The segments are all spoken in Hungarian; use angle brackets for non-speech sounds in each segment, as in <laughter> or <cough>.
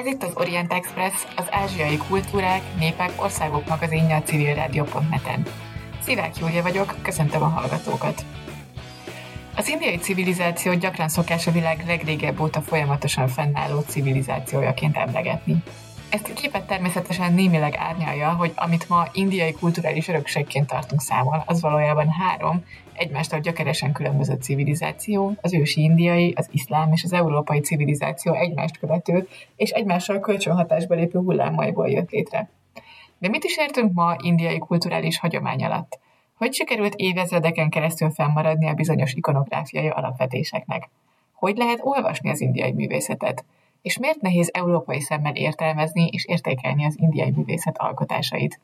Ez itt az Orient Express, az ázsiai kultúrák, népek, országok magazinja a civilrádió.net-en. Szivák Júlia vagyok, köszöntöm a hallgatókat! Az indiai civilizáció gyakran szokás a világ legrégebb óta folyamatosan fennálló civilizációjaként emlegetni. Ezt a képet természetesen némileg árnyalja, hogy amit ma indiai kulturális örökségként tartunk számon, az valójában három, egymástól gyökeresen különböző civilizáció, az ősi indiai, az iszlám és az európai civilizáció egymást követő és egymással kölcsönhatásba lépő hullámaiból jött létre. De mit is értünk ma indiai kulturális hagyomány alatt? Hogy sikerült évezredeken keresztül fennmaradni a bizonyos ikonográfiai alapvetéseknek? Hogy lehet olvasni az indiai művészetet? És miért nehéz európai szemmel értelmezni és értékelni az indiai művészet alkotásait?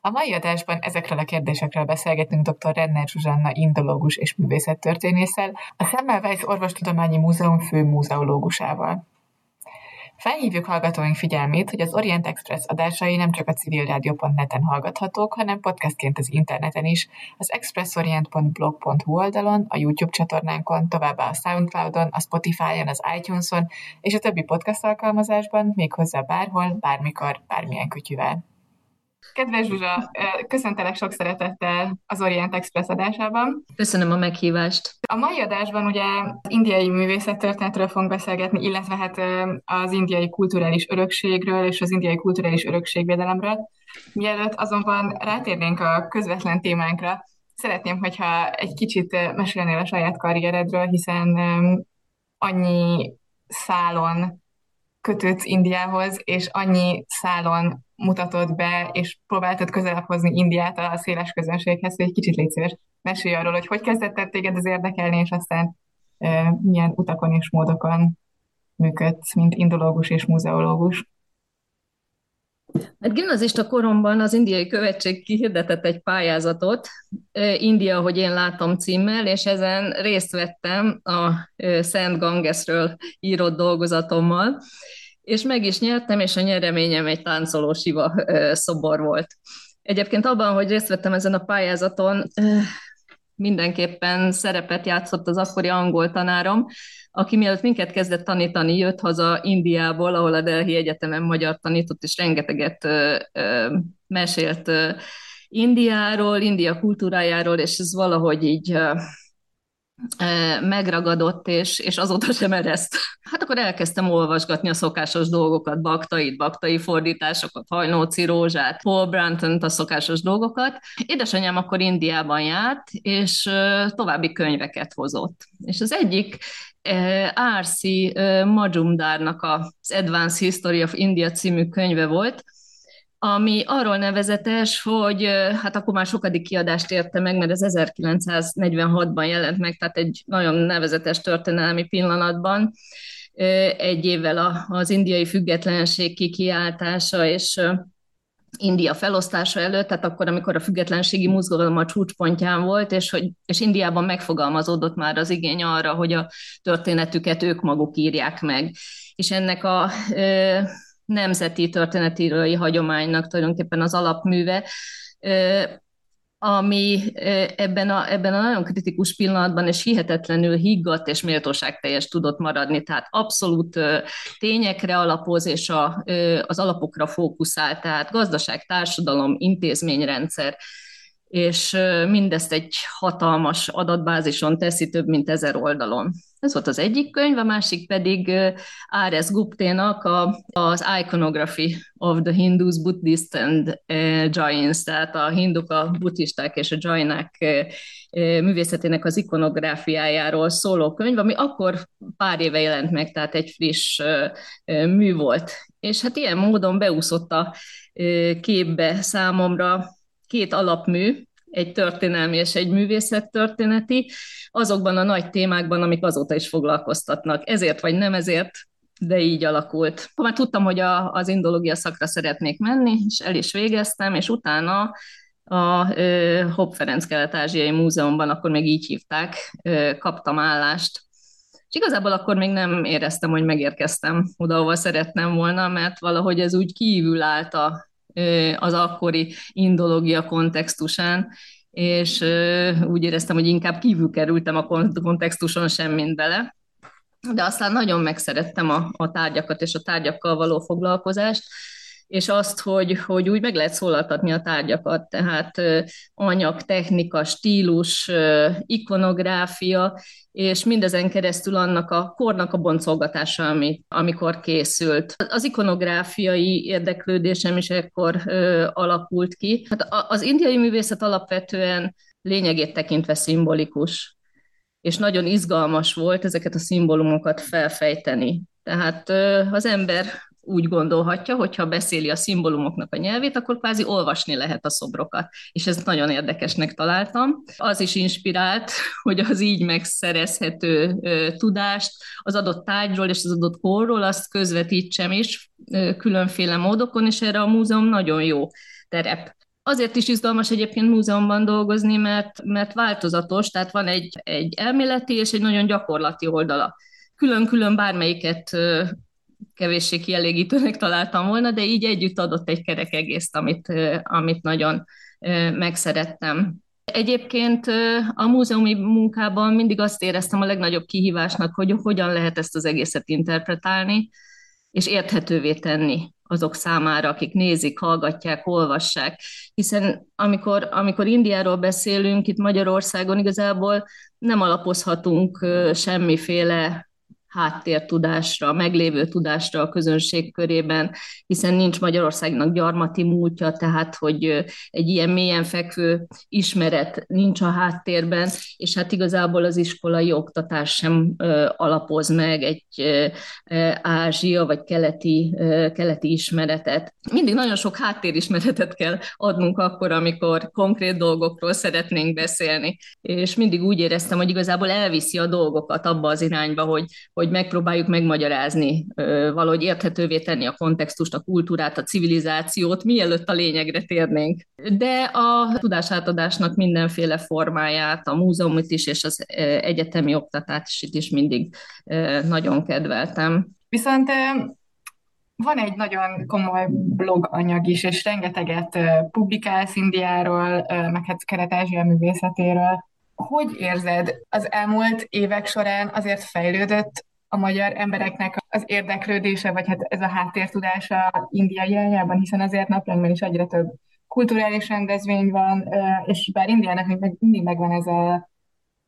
A mai adásban ezekről a kérdésekről beszélgetünk dr. Renner Zsuzsanna indológus és művészettörténésszel, a Semmelweis Orvostudományi Múzeum fő múzeológusával. Felhívjuk hallgatóink figyelmét, hogy az Orient Express adásai nem csak a civilrádió.net-en hallgathatók, hanem podcastként az interneten is, az expressorient.blog.hu oldalon, a YouTube csatornánkon, továbbá a Soundcloudon, a Spotify-on, az iTunes-on és a többi podcast alkalmazásban, méghozzá bárhol, bármikor, bármilyen kütyüvel. Kedves Zsuzsa, köszöntelek sok szeretettel az Orient Express adásában. Köszönöm a meghívást. A mai adásban ugye az indiai művészettörténetről fogunk beszélgetni, illetve hát az indiai kulturális örökségről és az indiai kulturális örökségvédelemről. Mielőtt azonban rátérnénk a közvetlen témánkra, szeretném, hogyha egy kicsit mesélnél a saját karrieredről, hiszen annyi szálon kötődsz Indiához, és annyi szálon mutatod be, és próbáltad közelebb hozni Indiát a széles közönséghez, hogy egy kicsit légy szíves, mesélj arról, hogy hogy kezdett téged az érdekelni, és aztán e, milyen utakon és módokon működsz, mint indológus és muzeológus. Hát gimnazista koromban az indiai követség kihirdetett egy pályázatot, India, hogy én látom címmel, és ezen részt vettem a Szent Gangesről írott dolgozatommal, és meg is nyertem, és a nyereményem egy táncoló siva szobor volt. Egyébként abban, hogy részt vettem ezen a pályázaton, mindenképpen szerepet játszott az akkori angol tanárom, aki mielőtt minket kezdett tanítani, jött haza Indiából, ahol a Delhi Egyetemen magyar tanított, és rengeteget ö, ö, mesélt ö, Indiáról, India kultúrájáról, és ez valahogy így megragadott, és, és azóta sem ereszt. Hát akkor elkezdtem olvasgatni a szokásos dolgokat, baktait, baktai fordításokat, Hajnóci Rózsát, Paul Branton a szokásos dolgokat. Édesanyám akkor Indiában járt, és további könyveket hozott. És az egyik R.C. Majumdarnak az Advanced History of India című könyve volt, ami arról nevezetes, hogy hát akkor már sokadik kiadást érte meg, mert ez 1946-ban jelent meg, tehát egy nagyon nevezetes történelmi pillanatban, egy évvel az indiai függetlenség kikiáltása és India felosztása előtt, tehát akkor, amikor a függetlenségi mozgalom a csúcspontján volt, és, hogy, és Indiában megfogalmazódott már az igény arra, hogy a történetüket ők maguk írják meg. És ennek a nemzeti történetírói hagyománynak tulajdonképpen az alapműve, ami ebben a, ebben a nagyon kritikus pillanatban és hihetetlenül higgadt és méltóságteljes tudott maradni. Tehát abszolút tényekre alapoz és a, az alapokra fókuszál, tehát gazdaság, társadalom, intézményrendszer, és mindezt egy hatalmas adatbázison teszi több mint ezer oldalon. Ez volt az egyik könyv, a másik pedig R.S. Gupténak a, az Iconography of the Hindus, Buddhists and Jains, tehát a hinduk, a buddhisták és a jainák művészetének az ikonográfiájáról szóló könyv, ami akkor pár éve jelent meg, tehát egy friss mű volt. És hát ilyen módon beúszott a képbe számomra két alapmű, egy történelmi és egy művészettörténeti, azokban a nagy témákban, amik azóta is foglalkoztatnak. Ezért vagy nem ezért, de így alakult. Már tudtam, hogy a, az indológia szakra szeretnék menni, és el is végeztem, és utána a ö, Hopp Ferenc Kelet-Ázsiai Múzeumban, akkor még így hívták, ö, kaptam állást. És igazából akkor még nem éreztem, hogy megérkeztem oda, ahova szerettem volna, mert valahogy ez úgy kívül állt a az akkori indológia kontextusán, és úgy éreztem, hogy inkább kívül kerültem a kontextuson sem, mint bele. de aztán nagyon megszerettem a, a tárgyakat és a tárgyakkal való foglalkozást, és azt, hogy, hogy úgy meg lehet szólaltatni a tárgyakat, tehát anyag, technika, stílus, ikonográfia, és mindezen keresztül annak a kornak a boncolgatása, ami, amikor készült. Az ikonográfiai érdeklődésem is ekkor ö, alakult ki. Hát az indiai művészet alapvetően lényegét tekintve szimbolikus, és nagyon izgalmas volt ezeket a szimbólumokat felfejteni. Tehát az ember úgy gondolhatja, hogy ha beszéli a szimbólumoknak a nyelvét, akkor kvázi olvasni lehet a szobrokat. És ezt nagyon érdekesnek találtam. Az is inspirált, <laughs> hogy az így megszerezhető tudást az adott tárgyról és az adott korról azt közvetítsem is különféle módokon, és erre a múzeum nagyon jó terep. Azért is izgalmas egyébként múzeumban dolgozni, mert, mert változatos, tehát van egy, egy elméleti és egy nagyon gyakorlati oldala. Külön-külön bármelyiket kevéssé kielégítőnek találtam volna, de így együtt adott egy kerek egészt, amit, amit nagyon megszerettem. Egyébként a múzeumi munkában mindig azt éreztem a legnagyobb kihívásnak, hogy hogyan lehet ezt az egészet interpretálni, és érthetővé tenni azok számára, akik nézik, hallgatják, olvassák. Hiszen amikor, amikor Indiáról beszélünk, itt Magyarországon igazából nem alapozhatunk semmiféle háttértudásra, meglévő tudásra a közönség körében, hiszen nincs Magyarországnak gyarmati múltja, tehát hogy egy ilyen mélyen fekvő ismeret nincs a háttérben, és hát igazából az iskolai oktatás sem alapoz meg egy Ázsia vagy keleti, keleti ismeretet. Mindig nagyon sok háttérismeretet kell adnunk akkor, amikor konkrét dolgokról szeretnénk beszélni, és mindig úgy éreztem, hogy igazából elviszi a dolgokat abba az irányba, hogy, hogy megpróbáljuk megmagyarázni, valahogy érthetővé tenni a kontextust, a kultúrát, a civilizációt, mielőtt a lényegre térnénk. De a tudásátadásnak mindenféle formáját, a múzeumot is és az egyetemi oktatást is mindig nagyon kedveltem. Viszont van egy nagyon komoly bloganyag is, és rengeteget publikálsz Indiáról, meg hát Kelet-Ázsia művészetéről. Hogy érzed, az elmúlt évek során azért fejlődött a magyar embereknek az érdeklődése, vagy hát ez a háttértudása India irányában, hiszen azért napjainkban is egyre több kulturális rendezvény van, és bár Indiának még mindig megvan ez a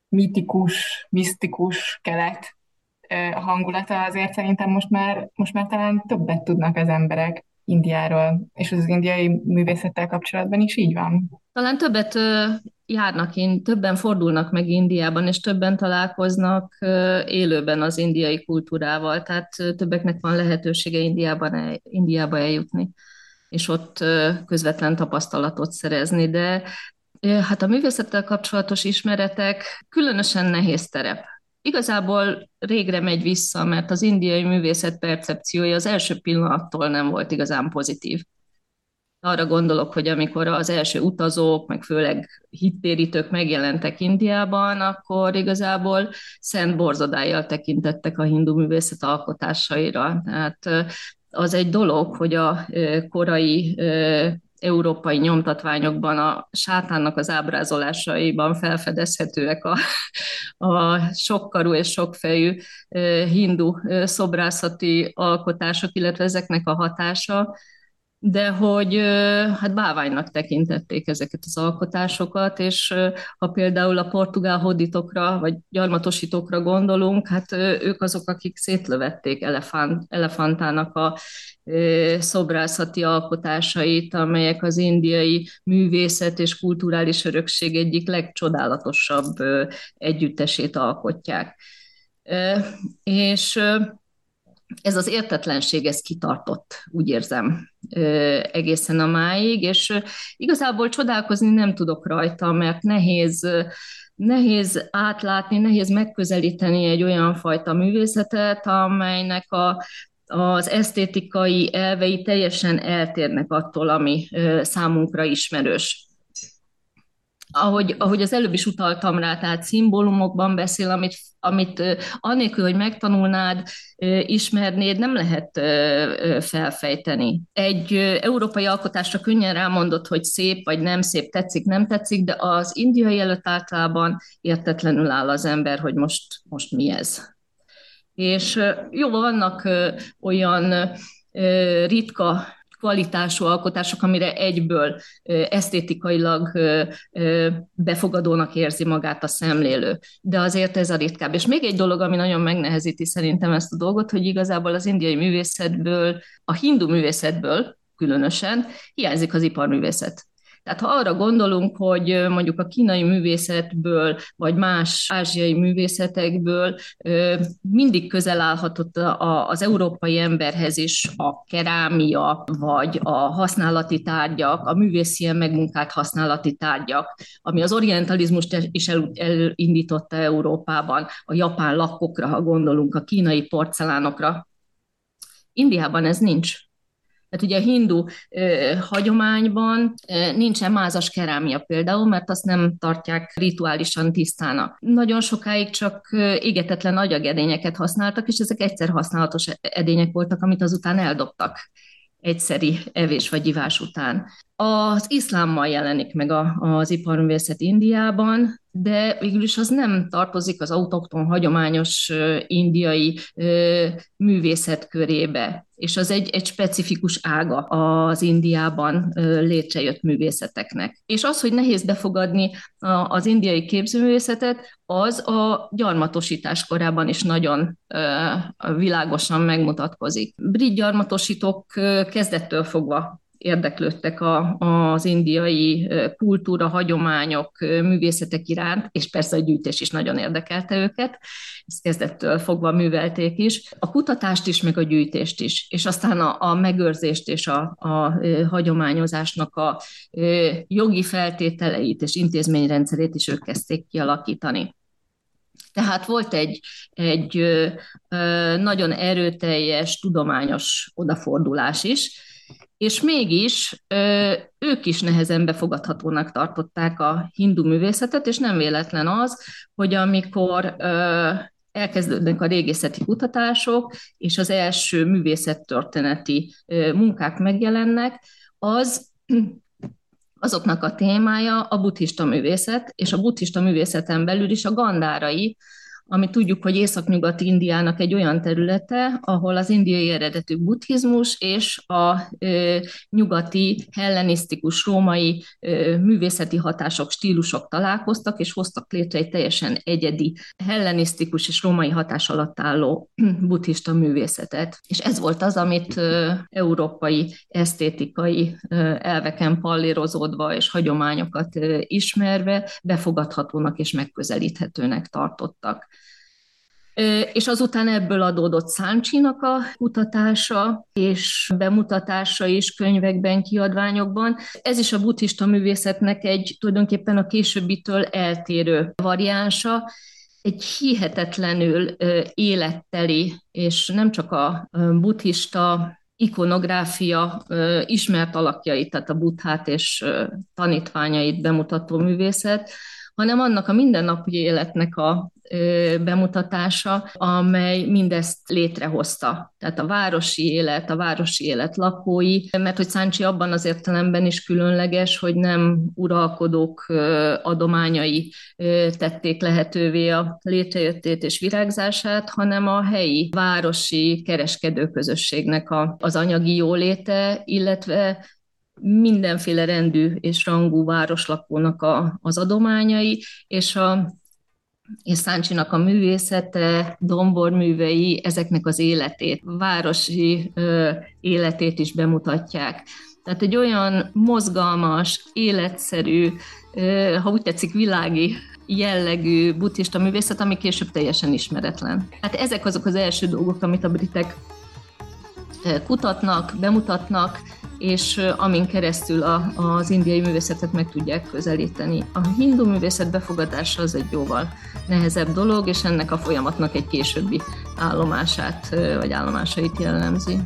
mitikus, misztikus kelet hangulata, azért szerintem most már, most már talán többet tudnak az emberek Indiáról, és az indiai művészettel kapcsolatban is így van. Talán többet járnak, többen fordulnak meg Indiában, és többen találkoznak élőben az indiai kultúrával, tehát többeknek van lehetősége Indiában, Indiába eljutni, és ott közvetlen tapasztalatot szerezni, de hát a művészettel kapcsolatos ismeretek különösen nehéz terep. Igazából régre megy vissza, mert az indiai művészet percepciója az első pillanattól nem volt igazán pozitív. Arra gondolok, hogy amikor az első utazók, meg főleg hittérítők megjelentek Indiában, akkor igazából szent borzodájjal tekintettek a hindu művészet alkotásaira. Tehát az egy dolog, hogy a korai európai nyomtatványokban a sátánnak az ábrázolásaiban felfedezhetőek a, a sokkarú és sokfejű hindu szobrászati alkotások, illetve ezeknek a hatása, de hogy hát báványnak tekintették ezeket az alkotásokat, és ha például a portugál hódítokra vagy gyarmatosítókra gondolunk, hát ők azok, akik szétlövették elefánt, elefantának a szobrászati alkotásait, amelyek az indiai művészet és kulturális örökség egyik legcsodálatosabb együttesét alkotják. És ez az értetlenség, ez kitartott, úgy érzem, egészen a máig, és igazából csodálkozni nem tudok rajta, mert nehéz nehéz átlátni, nehéz megközelíteni egy olyan fajta művészetet, amelynek a, az esztétikai elvei teljesen eltérnek attól, ami számunkra ismerős ahogy, ahogy az előbb is utaltam rá, tehát szimbólumokban beszél, amit, amit annélkül, hogy megtanulnád, ismernéd, nem lehet felfejteni. Egy európai alkotásra könnyen rámondott, hogy szép vagy nem szép, tetszik, nem tetszik, de az indiai előtt általában értetlenül áll az ember, hogy most, most mi ez. És jó, vannak olyan ritka kvalitású alkotások, amire egyből esztétikailag befogadónak érzi magát a szemlélő. De azért ez a ritkább. És még egy dolog, ami nagyon megnehezíti szerintem ezt a dolgot, hogy igazából az indiai művészetből, a hindu művészetből különösen hiányzik az iparművészet. Tehát ha arra gondolunk, hogy mondjuk a kínai művészetből, vagy más ázsiai művészetekből mindig közel állhatott az európai emberhez is a kerámia, vagy a használati tárgyak, a művészi megmunkált használati tárgyak, ami az orientalizmust is elindította Európában, a japán lakokra, ha gondolunk, a kínai porcelánokra. Indiában ez nincs. Tehát ugye a hindu ö, hagyományban ö, nincsen mázas kerámia például, mert azt nem tartják rituálisan tisztának. Nagyon sokáig csak égetetlen agyagedényeket használtak, és ezek egyszer használatos edények voltak, amit azután eldobtak egyszeri evés vagy ivás után. Az iszlámmal jelenik meg a, az iparművészet Indiában, de végül is az nem tartozik az autokton hagyományos indiai művészet körébe, és az egy, egy specifikus ága az Indiában létrejött művészeteknek. És az, hogy nehéz befogadni az indiai képzőművészetet, az a gyarmatosítás korában is nagyon világosan megmutatkozik. Brit gyarmatosítók kezdettől fogva érdeklődtek a, az indiai kultúra, hagyományok, művészetek iránt, és persze a gyűjtés is nagyon érdekelte őket, ezt kezdettől fogva művelték is, a kutatást is, meg a gyűjtést is, és aztán a, a megőrzést és a, a hagyományozásnak a jogi feltételeit és intézményrendszerét is ők kezdték kialakítani. Tehát volt egy, egy nagyon erőteljes tudományos odafordulás is, és mégis ők is nehezen befogadhatónak tartották a hindu művészetet, és nem véletlen az, hogy amikor elkezdődnek a régészeti kutatások, és az első művészettörténeti munkák megjelennek, az azoknak a témája a buddhista művészet, és a buddhista művészeten belül is a gandárai, ami tudjuk, hogy Észak-Nyugat Indiának egy olyan területe, ahol az indiai eredetű buddhizmus és a ö, nyugati hellenisztikus római ö, művészeti hatások, stílusok találkoztak, és hoztak létre egy teljesen egyedi hellenisztikus és római hatás alatt álló <clears throat> buddhista művészetet. És ez volt az, amit ö, európai esztétikai ö, elveken pallérozódva és hagyományokat ö, ismerve befogadhatónak és megközelíthetőnek tartottak. És azután ebből adódott Száncsinak a kutatása és bemutatása is könyvekben, kiadványokban. Ez is a buddhista művészetnek egy tulajdonképpen a későbbitől eltérő variánsa, egy hihetetlenül életteli, és nem csak a buddhista ikonográfia ismert alakjait, tehát a buddhát és tanítványait bemutató művészet, hanem annak a mindennapi életnek a bemutatása, amely mindezt létrehozta. Tehát a városi élet, a városi élet lakói, mert hogy Száncsi abban az értelemben is különleges, hogy nem uralkodók adományai tették lehetővé a létrejöttét és virágzását, hanem a helyi városi kereskedőközösségnek a, az anyagi jóléte, illetve mindenféle rendű és rangú városlakónak a, az adományai, és a és Száncsinak a művészete, domborművei ezeknek az életét, városi ö, életét is bemutatják. Tehát egy olyan mozgalmas, életszerű, ö, ha úgy tetszik, világi jellegű buddhista művészet, ami később teljesen ismeretlen. Hát ezek azok az első dolgok, amit a britek kutatnak, bemutatnak, és amin keresztül a, az indiai művészetet meg tudják közelíteni. A hindu művészet befogadása az egy jóval nehezebb dolog, és ennek a folyamatnak egy későbbi állomását vagy állomásait jellemzi.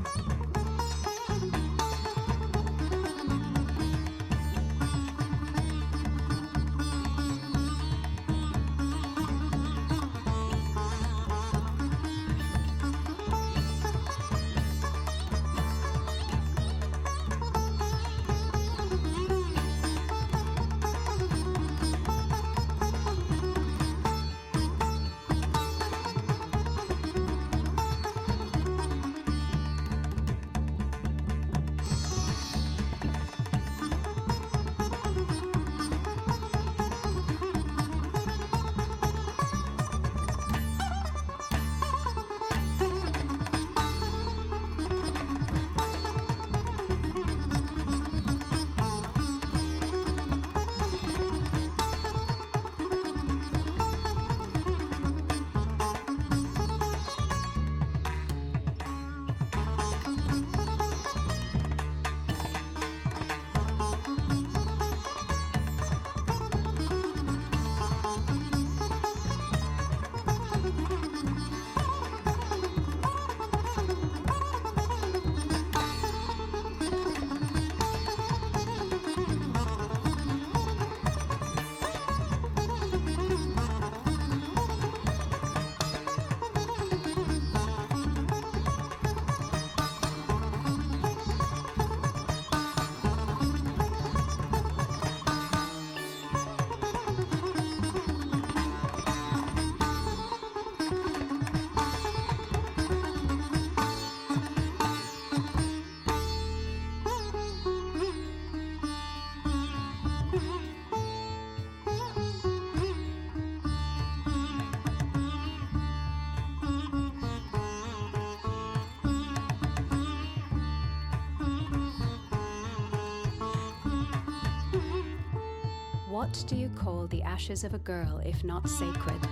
What do you call the ashes of a girl if not sacred?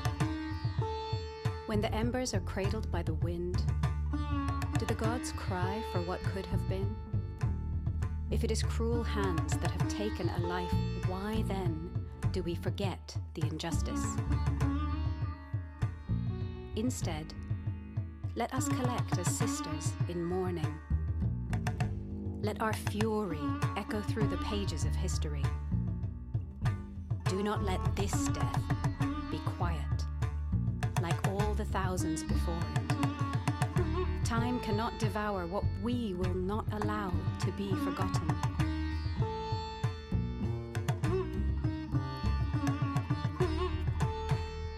When the embers are cradled by the wind, do the gods cry for what could have been? If it is cruel hands that have taken a life, why then do we forget the injustice? Instead, let us collect as sisters in mourning. Let our fury echo through the pages of history. Not let this death be quiet, like all the thousands before it. Time cannot devour what we will not allow to be forgotten.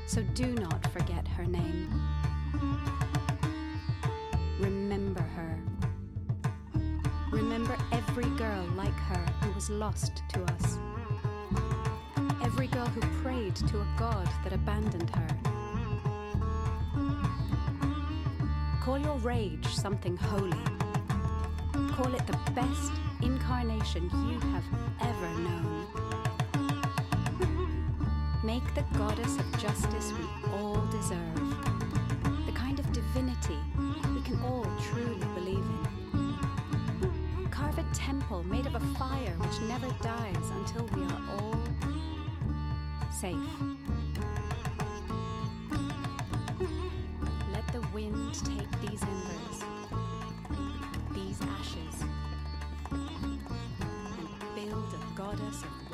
So do not forget her name. Remember her. Remember every girl like her who was lost to us. Every girl who prayed to a God that abandoned her. Call your rage something holy. Call it the best incarnation you have ever known. Make the goddess of justice we all deserve. The kind of divinity we can all truly believe in. Carve a temple made of a fire which never dies until we are all safe. Let the wind take these embers, these ashes, and build a goddess of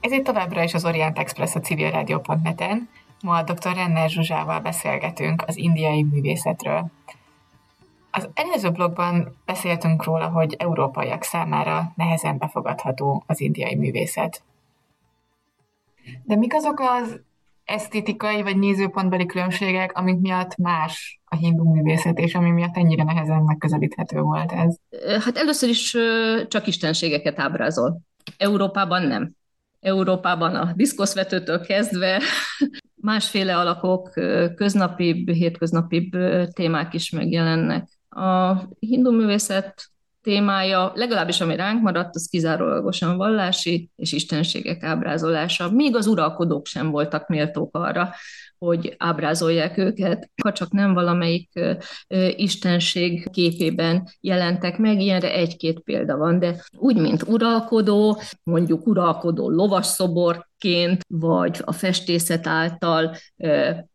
Ez itt továbbra is az Orient Express a civilrádió.net-en. Ma a dr. Renner Zsuzsával beszélgetünk az indiai művészetről. Az előző blogban beszéltünk róla, hogy európaiak számára nehezen befogadható az indiai művészet. De mik azok az esztétikai vagy nézőpontbeli különbségek, amik miatt más a hindu művészet, és ami miatt ennyire nehezen megközelíthető volt ez? Hát először is csak istenségeket ábrázol. Európában nem. Európában a diszkoszvetőtől kezdve <laughs> másféle alakok, köznapibb, hétköznapibb témák is megjelennek. A hindu művészet témája, legalábbis ami ránk maradt, az kizárólagosan vallási és istenségek ábrázolása. Még az uralkodók sem voltak méltók arra, hogy ábrázolják őket, ha csak nem valamelyik istenség képében jelentek meg, ilyenre egy-két példa van, de úgy, mint uralkodó, mondjuk uralkodó lovasszoborként, vagy a festészet által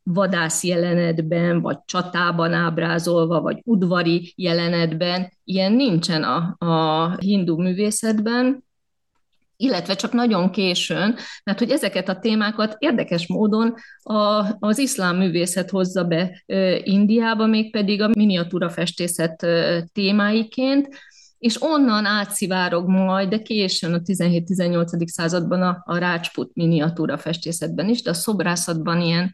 vadász jelenetben, vagy csatában ábrázolva, vagy udvari jelenetben, ilyen nincsen a, a hindu művészetben, illetve csak nagyon későn, mert hogy ezeket a témákat érdekes módon a, az iszlám művészet hozza be Indiába, mégpedig a miniatúra festészet témáiként, és onnan átszivárog majd, de későn a 17-18. században a, a Rácsput miniatúra festészetben is, de a szobrászatban ilyen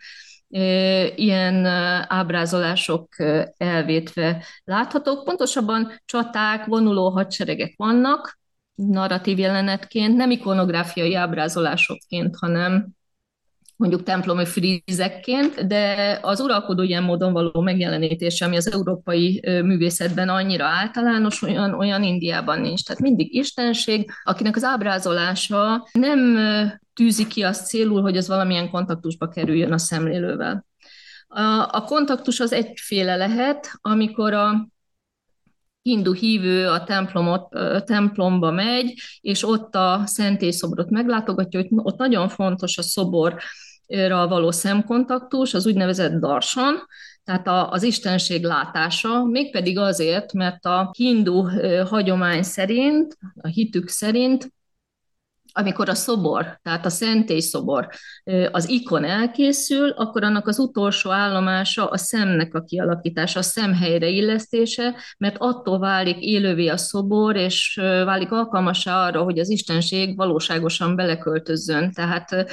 ilyen ábrázolások elvétve láthatók. Pontosabban csaták, vonuló hadseregek vannak, narratív jelenetként, nem ikonográfiai ábrázolásokként, hanem mondjuk templomi frízekként, de az uralkodó ilyen módon való megjelenítése, ami az európai művészetben annyira általános, olyan, olyan Indiában nincs. Tehát mindig istenség, akinek az ábrázolása nem tűzi ki azt célul, hogy az valamilyen kontaktusba kerüljön a szemlélővel. A, kontaktus az egyféle lehet, amikor a hindu hívő a templomot, templomba megy, és ott a szentélyszobrot meglátogatja, hogy ott nagyon fontos a szoborra való szemkontaktus, az úgynevezett darsan, tehát a, az istenség látása, mégpedig azért, mert a hindu hagyomány szerint, a hitük szerint amikor a szobor, tehát a szentély szobor, az ikon elkészül, akkor annak az utolsó állomása a szemnek a kialakítása, a szem helyre illesztése, mert attól válik élővé a szobor, és válik alkalmasá arra, hogy az istenség valóságosan beleköltözzön. Tehát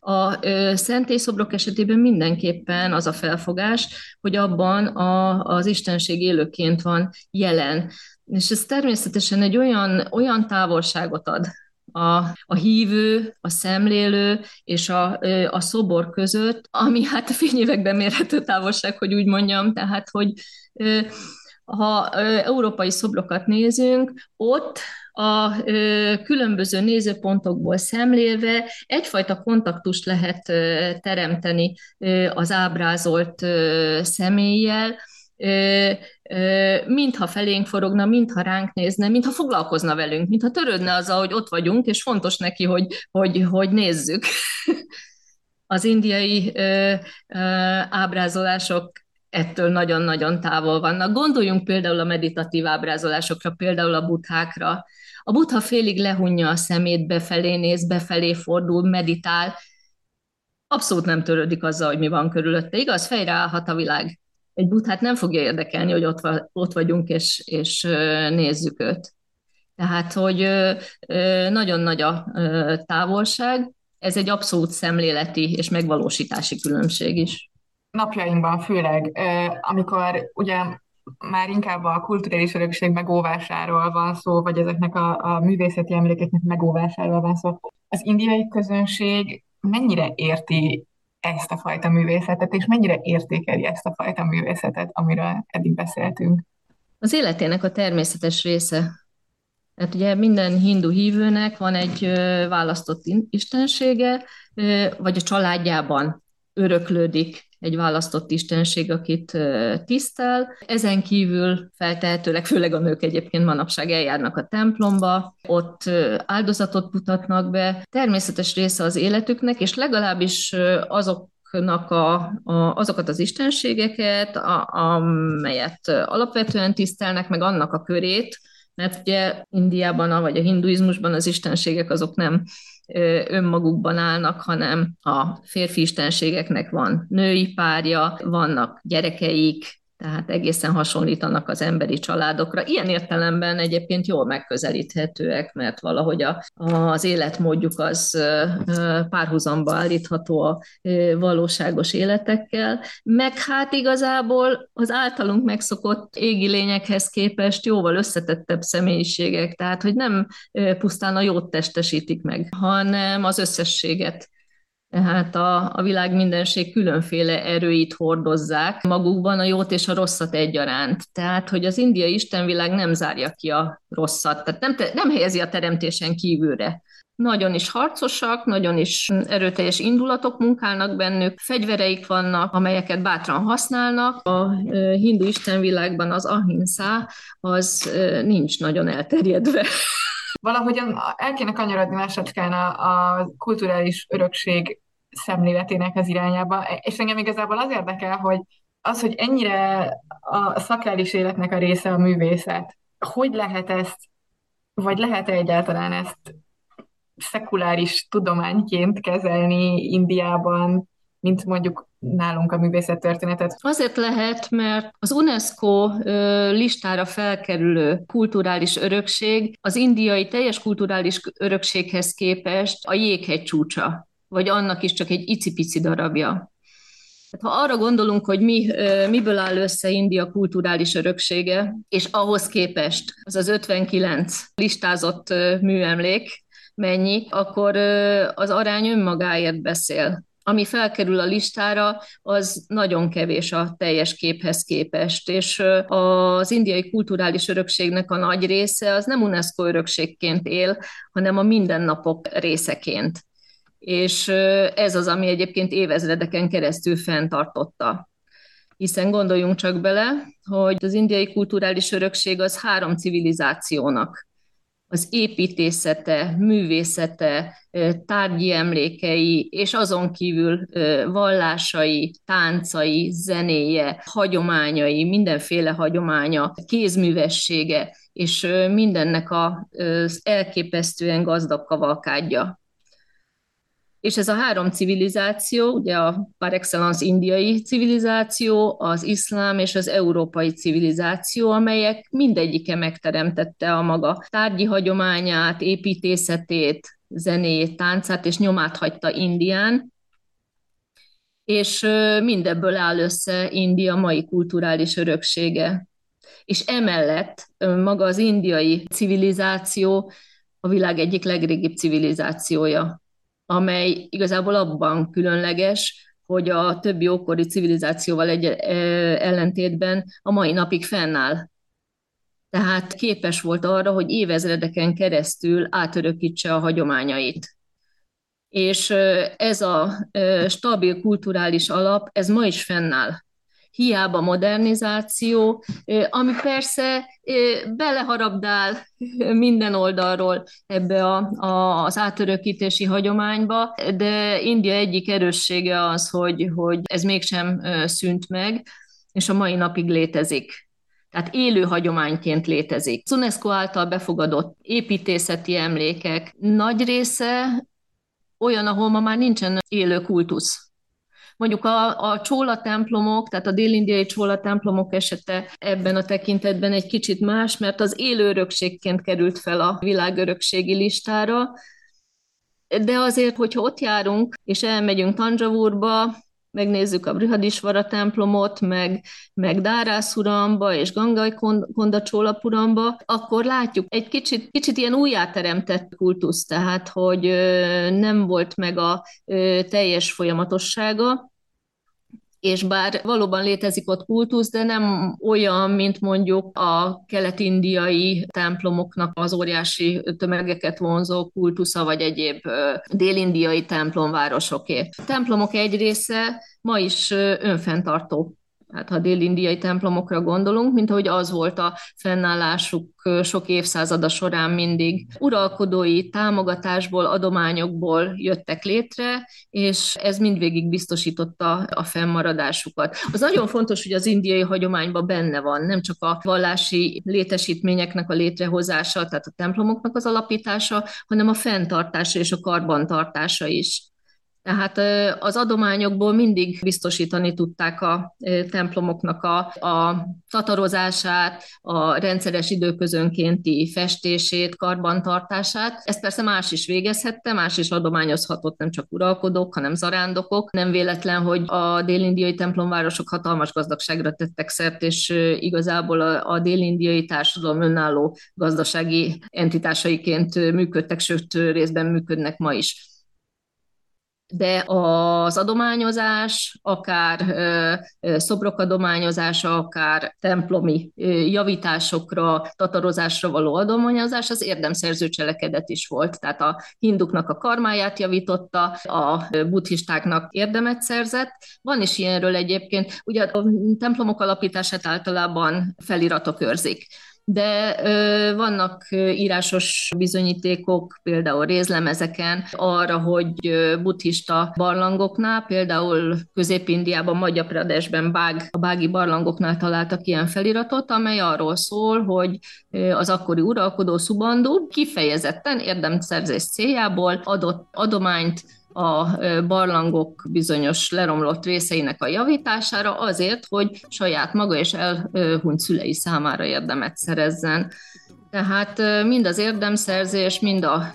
a szentélyszobrok esetében mindenképpen az a felfogás, hogy abban a, az istenség élőként van jelen. És ez természetesen egy olyan, olyan távolságot ad a, a hívő, a szemlélő és a, a szobor között, ami hát a fényévekben mérhető távolság, hogy úgy mondjam, tehát hogy ha európai szobrokat nézünk, ott a különböző nézőpontokból szemlélve egyfajta kontaktust lehet teremteni az ábrázolt személlyel, mintha felénk forogna, mintha ránk nézne, mintha foglalkozna velünk, mintha törődne az, hogy ott vagyunk, és fontos neki, hogy, hogy, hogy nézzük. <laughs> Az indiai ö, ö, ábrázolások ettől nagyon-nagyon távol vannak. Gondoljunk például a meditatív ábrázolásokra, például a buthákra. A butha félig lehunja a szemét, befelé néz, befelé fordul, meditál, abszolút nem törődik azzal, hogy mi van körülötte. Igaz, fejre állhat a világ egy buthát nem fogja érdekelni, hogy ott, ott vagyunk és, és nézzük őt. Tehát, hogy nagyon nagy a távolság, ez egy abszolút szemléleti és megvalósítási különbség is. Napjainkban főleg, amikor ugye már inkább a kulturális örökség megóvásáról van szó, vagy ezeknek a, a művészeti emlékeknek megóvásáról van szó. Az indiai közönség mennyire érti ezt a fajta művészetet, és mennyire értékeli ezt a fajta művészetet, amiről eddig beszéltünk. Az életének a természetes része. Tehát ugye minden hindu hívőnek van egy választott istensége, vagy a családjában öröklődik egy választott istenség, akit tisztel. Ezen kívül feltehetőleg, főleg a nők egyébként manapság eljárnak a templomba, ott áldozatot mutatnak be. Természetes része az életüknek, és legalábbis azok a, a, azokat az istenségeket, a, amelyet alapvetően tisztelnek, meg annak a körét, mert ugye Indiában, vagy a hinduizmusban az istenségek azok nem önmagukban állnak, hanem a férfi istenségeknek van női párja, vannak gyerekeik, tehát egészen hasonlítanak az emberi családokra. Ilyen értelemben egyébként jól megközelíthetőek, mert valahogy a, az életmódjuk az párhuzamba állítható a valóságos életekkel, meg hát igazából az általunk megszokott égi lényekhez képest jóval összetettebb személyiségek, tehát hogy nem pusztán a jót testesítik meg, hanem az összességet tehát a, a világ mindenség különféle erőit hordozzák magukban, a jót és a rosszat egyaránt. Tehát, hogy az indiai istenvilág nem zárja ki a rosszat, tehát nem, te, nem helyezi a teremtésen kívülre. Nagyon is harcosak, nagyon is erőteljes indulatok munkálnak bennük, fegyvereik vannak, amelyeket bátran használnak. A hindu istenvilágban az ahinsa az nincs nagyon elterjedve valahogyan el kéne kanyarodni másodkán a, a kulturális örökség szemléletének az irányába, és engem igazából az érdekel, hogy az, hogy ennyire a szakrális életnek a része a művészet, hogy lehet ezt, vagy lehet-e egyáltalán ezt szekuláris tudományként kezelni Indiában, mint mondjuk nálunk a művészettörténetet? Azért lehet, mert az UNESCO listára felkerülő kulturális örökség az indiai teljes kulturális örökséghez képest a jéghegy csúcsa, vagy annak is csak egy icipici darabja. Ha arra gondolunk, hogy mi, miből áll össze India kulturális öröksége, és ahhoz képest az az 59 listázott műemlék mennyi, akkor az arány önmagáért beszél ami felkerül a listára, az nagyon kevés a teljes képhez képest, és az indiai kulturális örökségnek a nagy része az nem UNESCO örökségként él, hanem a mindennapok részeként. És ez az, ami egyébként évezredeken keresztül fenntartotta. Hiszen gondoljunk csak bele, hogy az indiai kulturális örökség az három civilizációnak az építészete, művészete, tárgyi emlékei, és azon kívül vallásai, táncai, zenéje, hagyományai, mindenféle hagyománya, kézművessége, és mindennek az elképesztően gazdag kavalkádja. És ez a három civilizáció, ugye a par excellence indiai civilizáció, az iszlám és az európai civilizáció, amelyek mindegyike megteremtette a maga tárgyi hagyományát, építészetét, zenét, táncát, és nyomát hagyta Indián, és mindebből áll össze India mai kulturális öröksége. És emellett maga az indiai civilizáció a világ egyik legrégibb civilizációja amely igazából abban különleges, hogy a többi ókori civilizációval egy ellentétben a mai napig fennáll. Tehát képes volt arra, hogy évezredeken keresztül átörökítse a hagyományait. És ez a stabil kulturális alap, ez ma is fennáll hiába modernizáció, ami persze beleharabdál minden oldalról ebbe a, a, az átörökítési hagyományba, de India egyik erőssége az, hogy, hogy ez mégsem szűnt meg, és a mai napig létezik. Tehát élő hagyományként létezik. Az UNESCO által befogadott építészeti emlékek nagy része olyan, ahol ma már nincsen élő kultusz Mondjuk a, a csóla templomok, tehát a délindiai csóla templomok esete ebben a tekintetben egy kicsit más, mert az élő örökségként került fel a világörökségi listára, de azért, hogyha ott járunk, és elmegyünk Tanjavurba, megnézzük a Brihadisvara templomot, meg, meg Dárászuramba és Gangai Konda Csólapuramba, akkor látjuk egy kicsit, kicsit ilyen újjáteremtett kultusz, tehát hogy nem volt meg a teljes folyamatossága, és bár valóban létezik ott kultusz, de nem olyan, mint mondjuk a kelet-indiai templomoknak az óriási tömegeket vonzó kultusza, vagy egyéb dél-indiai templomvárosoké. A templomok egy része ma is önfenntartó hát ha dél-indiai templomokra gondolunk, mint ahogy az volt a fennállásuk sok évszázada során mindig. Uralkodói támogatásból, adományokból jöttek létre, és ez mindvégig biztosította a fennmaradásukat. Az nagyon fontos, hogy az indiai hagyományban benne van, nem csak a vallási létesítményeknek a létrehozása, tehát a templomoknak az alapítása, hanem a fenntartása és a karbantartása is. Tehát az adományokból mindig biztosítani tudták a templomoknak a, a tatarozását, a rendszeres időközönkénti festését, karbantartását. Ezt persze más is végezhette, más is adományozhatott, nem csak uralkodók, hanem zarándokok. Nem véletlen, hogy a délindiai templomvárosok hatalmas gazdagságra tettek szert, és igazából a, a délindiai társadalom önálló gazdasági entitásaiként működtek, sőt részben működnek ma is de az adományozás, akár szobrok adományozása, akár templomi javításokra, tatarozásra való adományozás, az érdemszerző cselekedet is volt. Tehát a hinduknak a karmáját javította, a buddhistáknak érdemet szerzett. Van is ilyenről egyébként, ugye a templomok alapítását általában feliratok őrzik de ö, vannak írásos bizonyítékok, például rézlemezeken arra, hogy buddhista barlangoknál, például Közép-Indiában, Madhya Pradeshben Bág, a bági barlangoknál találtak ilyen feliratot, amely arról szól, hogy az akkori uralkodó Subandú kifejezetten érdemszerzés céljából adott adományt a barlangok bizonyos leromlott részeinek a javítására azért, hogy saját maga és elhunyt szülei számára érdemet szerezzen. Tehát mind az érdemszerzés, mind a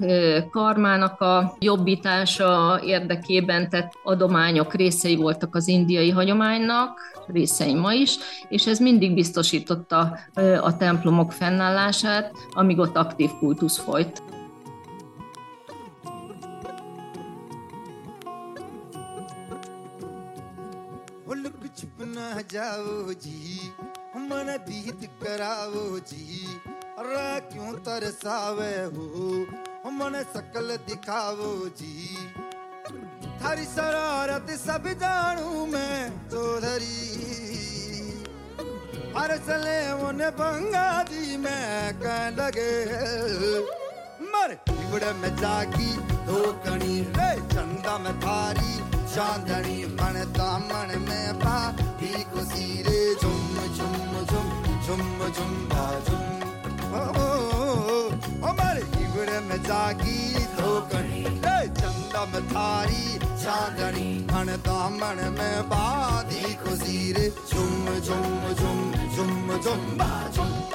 karmának a jobbítása érdekében tett adományok részei voltak az indiai hagyománynak, részei ma is, és ez mindig biztosította a templomok fennállását, amíg ott aktív kultusz folyt. जाओ जी, मन दीद कराओ जी। अरे क्यों तरसावे हो? मन सकल दिखाओ जी। थारी शरारत सब जानू मैं, चौधरी। अरे चले उन्हें बंगा दी मैं, कह लगे हमारे बिगड़ में जागी धोकनी रे, चंदा में थारी। चांदनी मन दामन में पा खुशी रे, झुम झुम झुम झुम झुम झुम। हमारे बिगड़ में जागी धोकनी रे चंदा में थारी चांदनी मन दामन में बाधी खुशी रे, झुम झुम झुम झुम झुम झुम।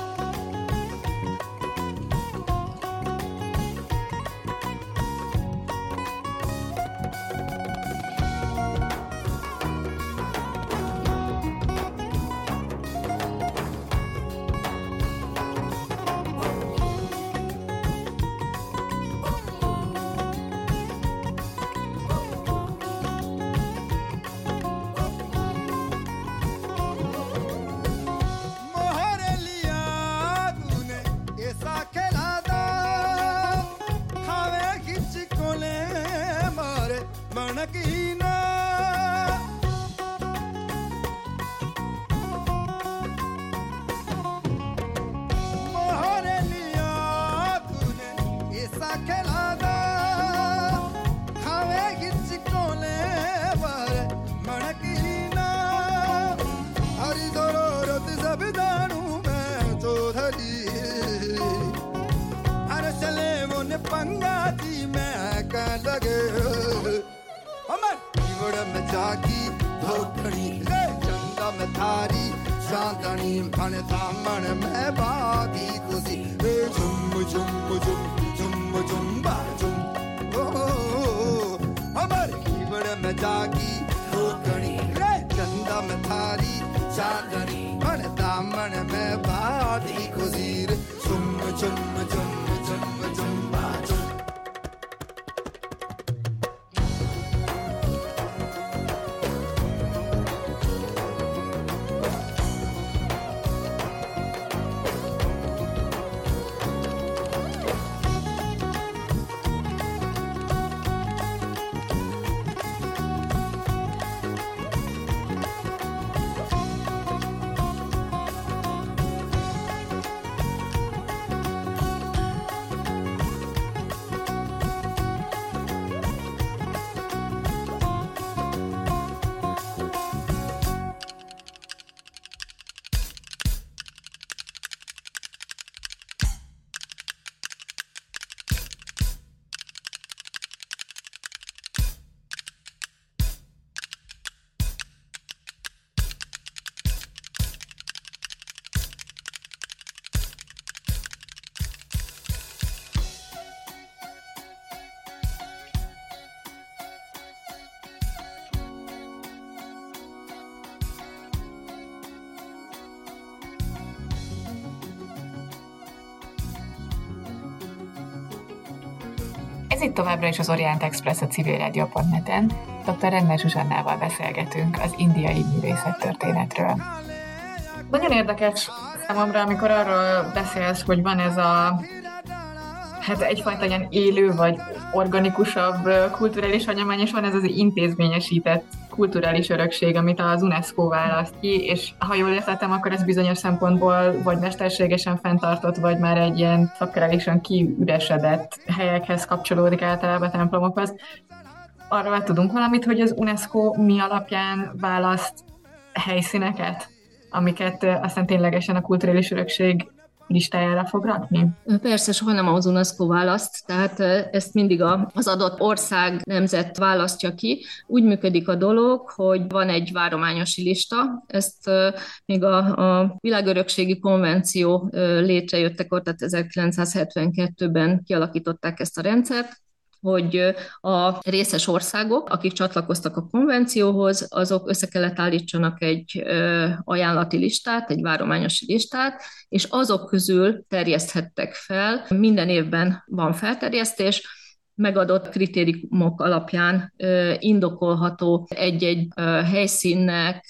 Ez itt továbbra is az Orient Express a civil rádió.net-en. Dr. Rennes Zsuzsannával beszélgetünk az indiai művészet történetről. Nagyon érdekes számomra, amikor arról beszélsz, hogy van ez a hát egyfajta ilyen élő vagy organikusabb kulturális hagyomány, és van ez az intézményesített kulturális örökség, amit az UNESCO választ ki, és ha jól értettem, akkor ez bizonyos szempontból vagy mesterségesen fenntartott, vagy már egy ilyen szakkerálisan kiüresedett helyekhez kapcsolódik általában a templomokhoz. Arról tudunk valamit, hogy az UNESCO mi alapján választ helyszíneket, amiket aztán ténylegesen a kulturális örökség listájára fog rakni? Persze, soha nem az UNESCO választ, tehát ezt mindig az adott ország nemzet választja ki. Úgy működik a dolog, hogy van egy várományosi lista, ezt még a, a világörökségi konvenció létrejöttekor, tehát 1972-ben kialakították ezt a rendszert, hogy a részes országok, akik csatlakoztak a konvencióhoz, azok össze kellett állítsanak egy ajánlati listát, egy várományosi listát, és azok közül terjeszthettek fel. Minden évben van felterjesztés, megadott kritériumok alapján indokolható egy-egy helyszínnek,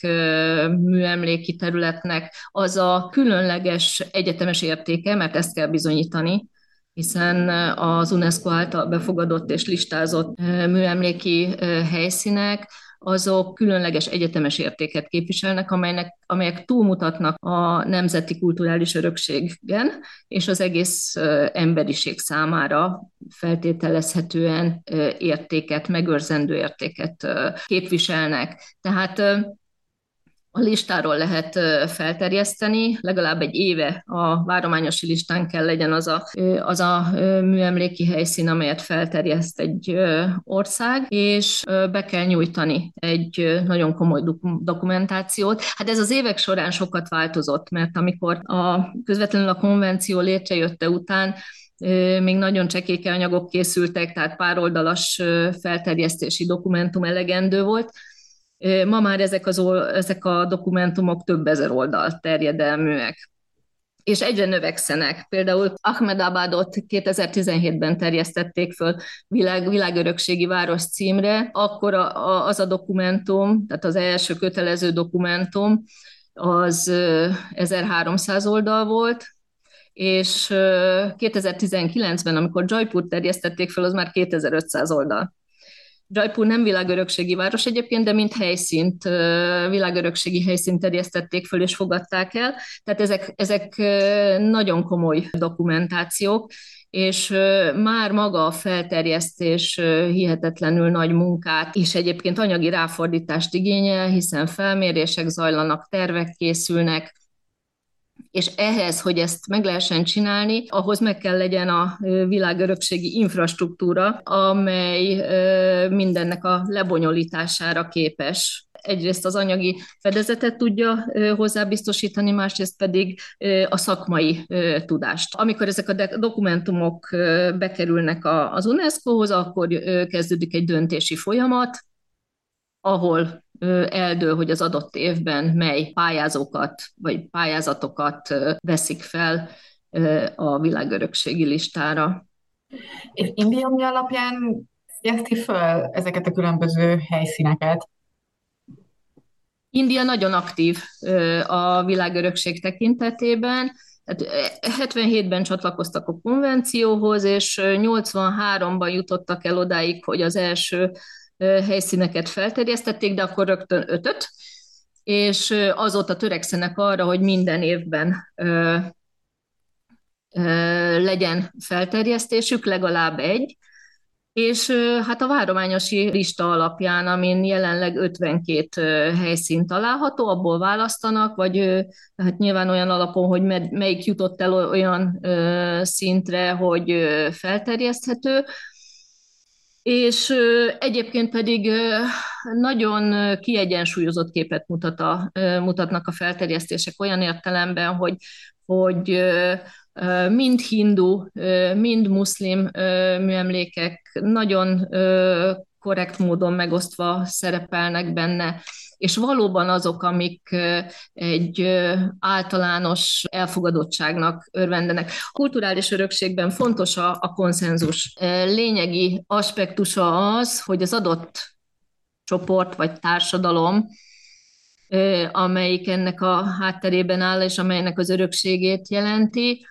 műemléki területnek az a különleges egyetemes értéke, mert ezt kell bizonyítani, hiszen az UNESCO által befogadott és listázott műemléki helyszínek azok különleges egyetemes értéket képviselnek, amelynek, amelyek túlmutatnak a nemzeti kulturális örökségen, és az egész emberiség számára feltételezhetően értéket, megőrzendő értéket képviselnek. Tehát a listáról lehet felterjeszteni, legalább egy éve a várományosi listán kell legyen az a, az a műemléki helyszín, amelyet felterjeszt egy ország, és be kell nyújtani egy nagyon komoly dokumentációt. Hát ez az évek során sokat változott, mert amikor a közvetlenül a konvenció létrejötte után még nagyon csekéke anyagok készültek, tehát pároldalas felterjesztési dokumentum elegendő volt, Ma már ezek, az, ezek a dokumentumok több ezer oldal terjedelműek és egyre növekszenek. Például Ahmedabadot 2017-ben terjesztették föl világ, világörökségi város címre, akkor a, a, az a dokumentum, tehát az első kötelező dokumentum, az 1300 oldal volt, és 2019-ben, amikor Jaipur terjesztették fel, az már 2500 oldal. Jaipur nem világörökségi város egyébként, de mint helyszínt, világörökségi helyszínt terjesztették föl és fogadták el. Tehát ezek, ezek nagyon komoly dokumentációk, és már maga a felterjesztés hihetetlenül nagy munkát, és egyébként anyagi ráfordítást igényel, hiszen felmérések zajlanak, tervek készülnek, és ehhez, hogy ezt meg lehessen csinálni, ahhoz meg kell legyen a világörökségi infrastruktúra, amely mindennek a lebonyolítására képes egyrészt az anyagi fedezetet tudja hozzábiztosítani, másrészt pedig a szakmai tudást. Amikor ezek a dokumentumok bekerülnek az UNESCO-hoz, akkor kezdődik egy döntési folyamat, ahol eldől, hogy az adott évben mely pályázókat vagy pályázatokat veszik fel a világörökségi listára. És India mi alapján szégyezti föl ezeket a különböző helyszíneket? India nagyon aktív a világörökség tekintetében. 77-ben csatlakoztak a konvencióhoz, és 83-ban jutottak el odáig, hogy az első helyszíneket felterjesztették, de akkor rögtön ötöt, és azóta törekszenek arra, hogy minden évben legyen felterjesztésük, legalább egy, és hát a várományosi lista alapján, amin jelenleg 52 helyszín található, abból választanak, vagy hát nyilván olyan alapon, hogy melyik jutott el olyan szintre, hogy felterjeszthető, és egyébként pedig nagyon kiegyensúlyozott képet mutat a, mutatnak a felterjesztések olyan értelemben, hogy, hogy mind hindu, mind muszlim műemlékek nagyon korrekt módon megosztva szerepelnek benne, és valóban azok, amik egy általános elfogadottságnak örvendenek. Kulturális örökségben fontos a, a konszenzus. Lényegi aspektusa az, hogy az adott csoport vagy társadalom, amelyik ennek a hátterében áll, és amelynek az örökségét jelenti,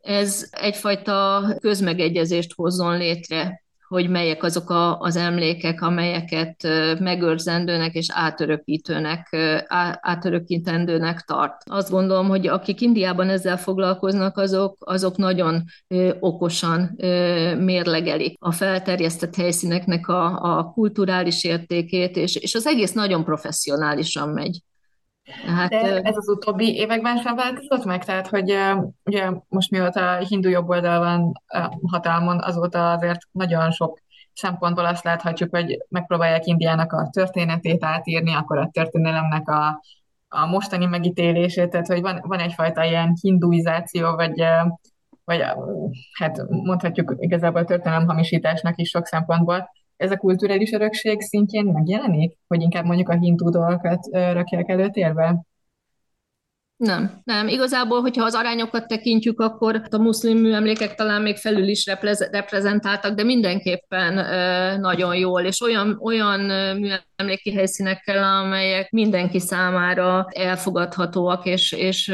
ez egyfajta közmegegyezést hozzon létre hogy melyek azok a, az emlékek, amelyeket megőrzendőnek és átörökítőnek, átörökítendőnek tart. Azt gondolom, hogy akik Indiában ezzel foglalkoznak, azok, azok nagyon okosan mérlegelik a felterjesztett helyszíneknek a, a kulturális értékét, és, és az egész nagyon professzionálisan megy. Hát, De ez az utóbbi években sem változott meg? Tehát, hogy ugye most mióta a hindu jobboldal van hatalmon, azóta azért nagyon sok szempontból azt láthatjuk, hogy megpróbálják Indiának a történetét átírni, akkor a történelemnek a, a mostani megítélését, tehát hogy van, van egyfajta ilyen hinduizáció, vagy, vagy hát mondhatjuk igazából történelem hamisításnak is sok szempontból ez a kulturális örökség szintjén megjelenik? Hogy inkább mondjuk a hindu dolgokat rakják előtérbe? Nem, nem. Igazából, hogyha az arányokat tekintjük, akkor a muszlim műemlékek talán még felül is reprezentáltak, de mindenképpen nagyon jól, és olyan, olyan műemléki helyszínekkel, amelyek mindenki számára elfogadhatóak, és, és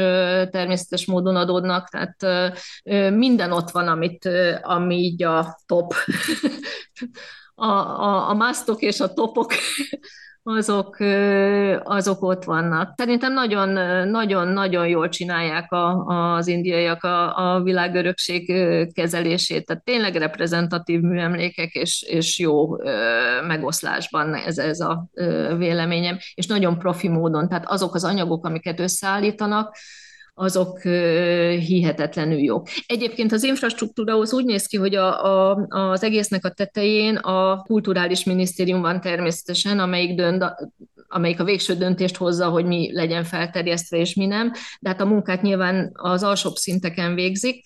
természetes módon adódnak, tehát minden ott van, amit, ami így a top. <laughs> a, a, a masztok és a topok <laughs> azok, azok ott vannak. Szerintem nagyon-nagyon jól csinálják a, az indiaiak a, a világörökség kezelését, tehát tényleg reprezentatív műemlékek, és, és jó megoszlásban ez, ez a véleményem, és nagyon profi módon, tehát azok az anyagok, amiket összeállítanak, azok hihetetlenül jók. Egyébként az infrastruktúra az úgy néz ki, hogy a, a, az egésznek a tetején a kulturális minisztérium van természetesen, amelyik dönt, amelyik a végső döntést hozza, hogy mi legyen felterjesztve és mi nem, de hát a munkát nyilván az alsóbb szinteken végzik.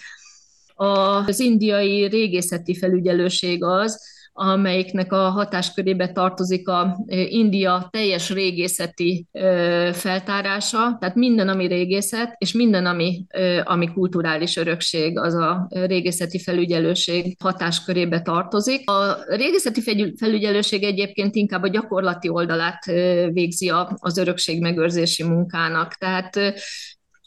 Az indiai régészeti felügyelőség az, amelyiknek a hatáskörébe tartozik a India teljes régészeti feltárása, tehát minden, ami régészet, és minden, ami, ami kulturális örökség, az a régészeti felügyelőség hatáskörébe tartozik. A régészeti felügyelőség egyébként inkább a gyakorlati oldalát végzi az örökség megőrzési munkának, tehát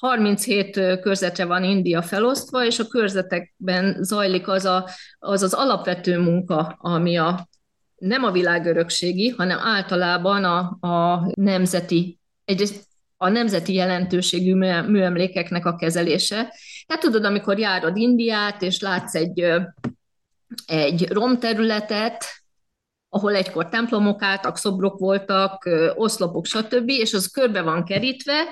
37 körzetre van India felosztva, és a körzetekben zajlik az a, az, az alapvető munka, ami a, nem a világörökségi, hanem általában a, a nemzeti, egyrészt a nemzeti jelentőségű műemlékeknek a kezelése. Tehát tudod, amikor járod Indiát, és látsz egy, egy romterületet, ahol egykor templomok álltak, szobrok voltak, oszlopok, stb., és az körbe van kerítve,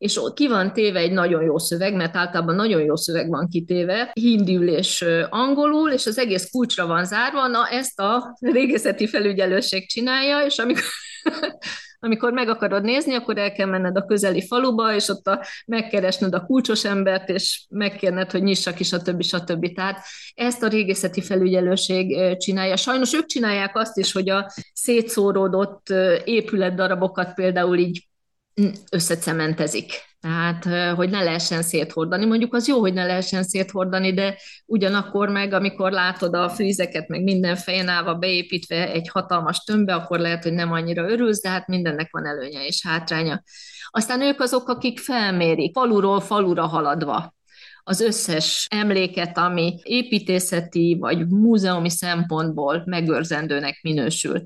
és ki van téve egy nagyon jó szöveg, mert általában nagyon jó szöveg van kitéve, hindül és angolul, és az egész kulcsra van zárva, na ezt a régészeti felügyelőség csinálja, és amikor <laughs> amikor meg akarod nézni, akkor el kell menned a közeli faluba, és ott a, megkeresned a kulcsos embert, és megkérned, hogy nyissa ki, stb. stb. Tehát ezt a régészeti felügyelőség csinálja. Sajnos ők csinálják azt is, hogy a szétszóródott épületdarabokat például így összecementezik. Tehát, hogy ne lehessen széthordani. Mondjuk az jó, hogy ne lehessen széthordani, de ugyanakkor meg, amikor látod a fűzeket, meg minden fejen állva beépítve egy hatalmas tömbbe, akkor lehet, hogy nem annyira örülsz, de hát mindennek van előnye és hátránya. Aztán ők azok, akik felmérik, faluról falura haladva az összes emléket, ami építészeti vagy múzeumi szempontból megőrzendőnek minősül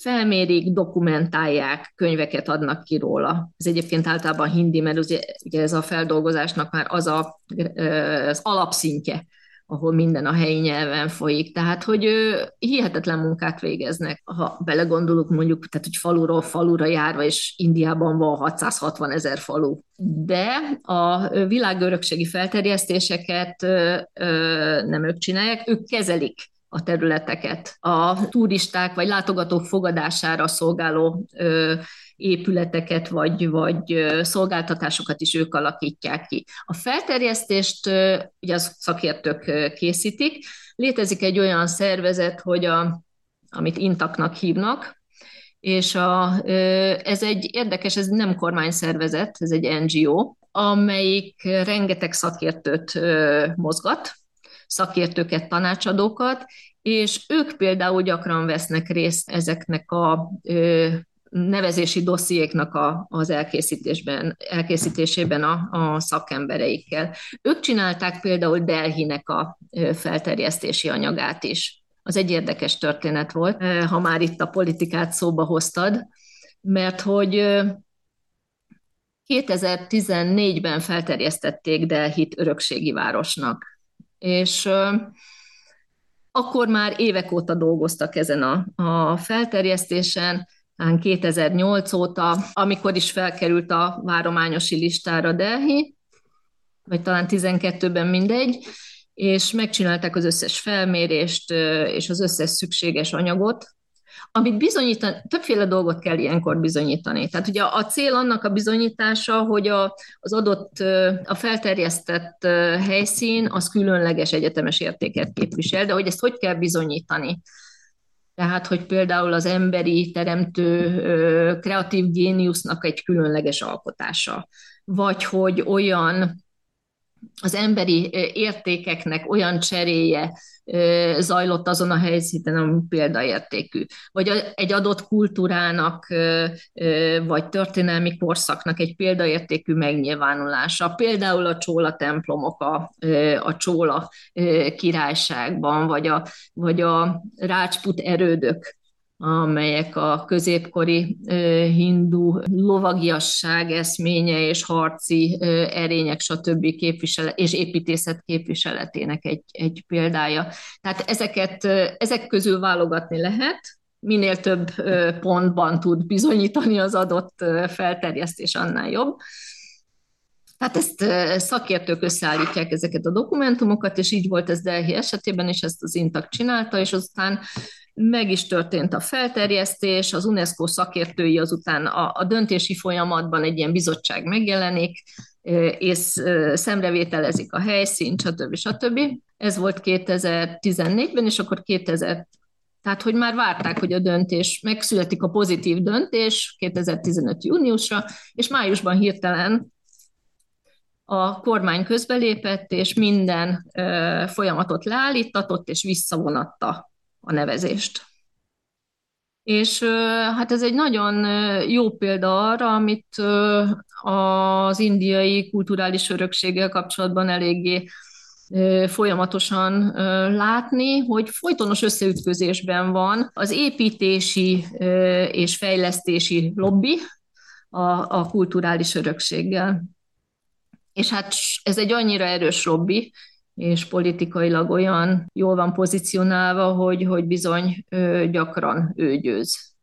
felmérik, dokumentálják, könyveket adnak ki róla. Ez egyébként általában hindi, mert ugye, ez a feldolgozásnak már az a, az alapszintje, ahol minden a helyi nyelven folyik. Tehát, hogy hihetetlen munkát végeznek. Ha belegondolunk mondjuk, tehát, hogy faluról falura járva, és Indiában van 660 ezer falu. De a világörökségi felterjesztéseket nem ők csinálják, ők kezelik a területeket. A turisták vagy látogatók fogadására szolgáló épületeket vagy, vagy szolgáltatásokat is ők alakítják ki. A felterjesztést ugye az szakértők készítik. Létezik egy olyan szervezet, hogy a, amit intaknak hívnak, és a, ez egy érdekes, ez nem kormányszervezet, ez egy NGO, amelyik rengeteg szakértőt mozgat, szakértőket, tanácsadókat, és ők például gyakran vesznek részt ezeknek a nevezési dossziéknak a, az elkészítésben, elkészítésében a, a szakembereikkel. Ők csinálták például Delhinek a felterjesztési anyagát is. Az egy érdekes történet volt, ha már itt a politikát szóba hoztad, mert hogy 2014-ben felterjesztették Delhit örökségi városnak és akkor már évek óta dolgoztak ezen a, a felterjesztésen, 2008 óta, amikor is felkerült a várományosi listára Delhi, vagy talán 12-ben mindegy, és megcsinálták az összes felmérést és az összes szükséges anyagot, amit bizonyítani, többféle dolgot kell ilyenkor bizonyítani. Tehát ugye a cél annak a bizonyítása, hogy a, az adott, a felterjesztett helyszín az különleges egyetemes értéket képvisel, de hogy ezt hogy kell bizonyítani? Tehát, hogy például az emberi teremtő kreatív géniusznak egy különleges alkotása, vagy hogy olyan az emberi értékeknek olyan cseréje zajlott azon a helyszínen, ami példaértékű. Vagy egy adott kultúrának, vagy történelmi korszaknak egy példaértékű megnyilvánulása. Például a Csóla templomok a, a Csóla királyságban, vagy a, vagy a Rácsput erődök amelyek a középkori hindu lovagiasság eszménye és harci erények, stb. képviselet, és építészet képviseletének egy, egy példája. Tehát ezeket, ezek közül válogatni lehet, minél több pontban tud bizonyítani az adott felterjesztés, annál jobb. Hát ezt szakértők összeállítják ezeket a dokumentumokat, és így volt ez Delhi esetében, és ezt az Intak csinálta, és aztán meg is történt a felterjesztés, az UNESCO szakértői azután a, a döntési folyamatban egy ilyen bizottság megjelenik, és szemrevételezik a helyszínt, stb. stb. Ez volt 2014-ben, és akkor 2000 tehát, hogy már várták, hogy a döntés, megszületik a pozitív döntés 2015. júniusra, és májusban hirtelen a kormány közbelépett, és minden folyamatot leállítatott, és visszavonatta a nevezést. És hát ez egy nagyon jó példa arra, amit az indiai kulturális örökséggel kapcsolatban eléggé folyamatosan látni, hogy folytonos összeütközésben van az építési és fejlesztési lobby a, a kulturális örökséggel. És hát ez egy annyira erős lobby, és politikailag olyan jól van pozícionálva, hogy, hogy bizony gyakran ő győz.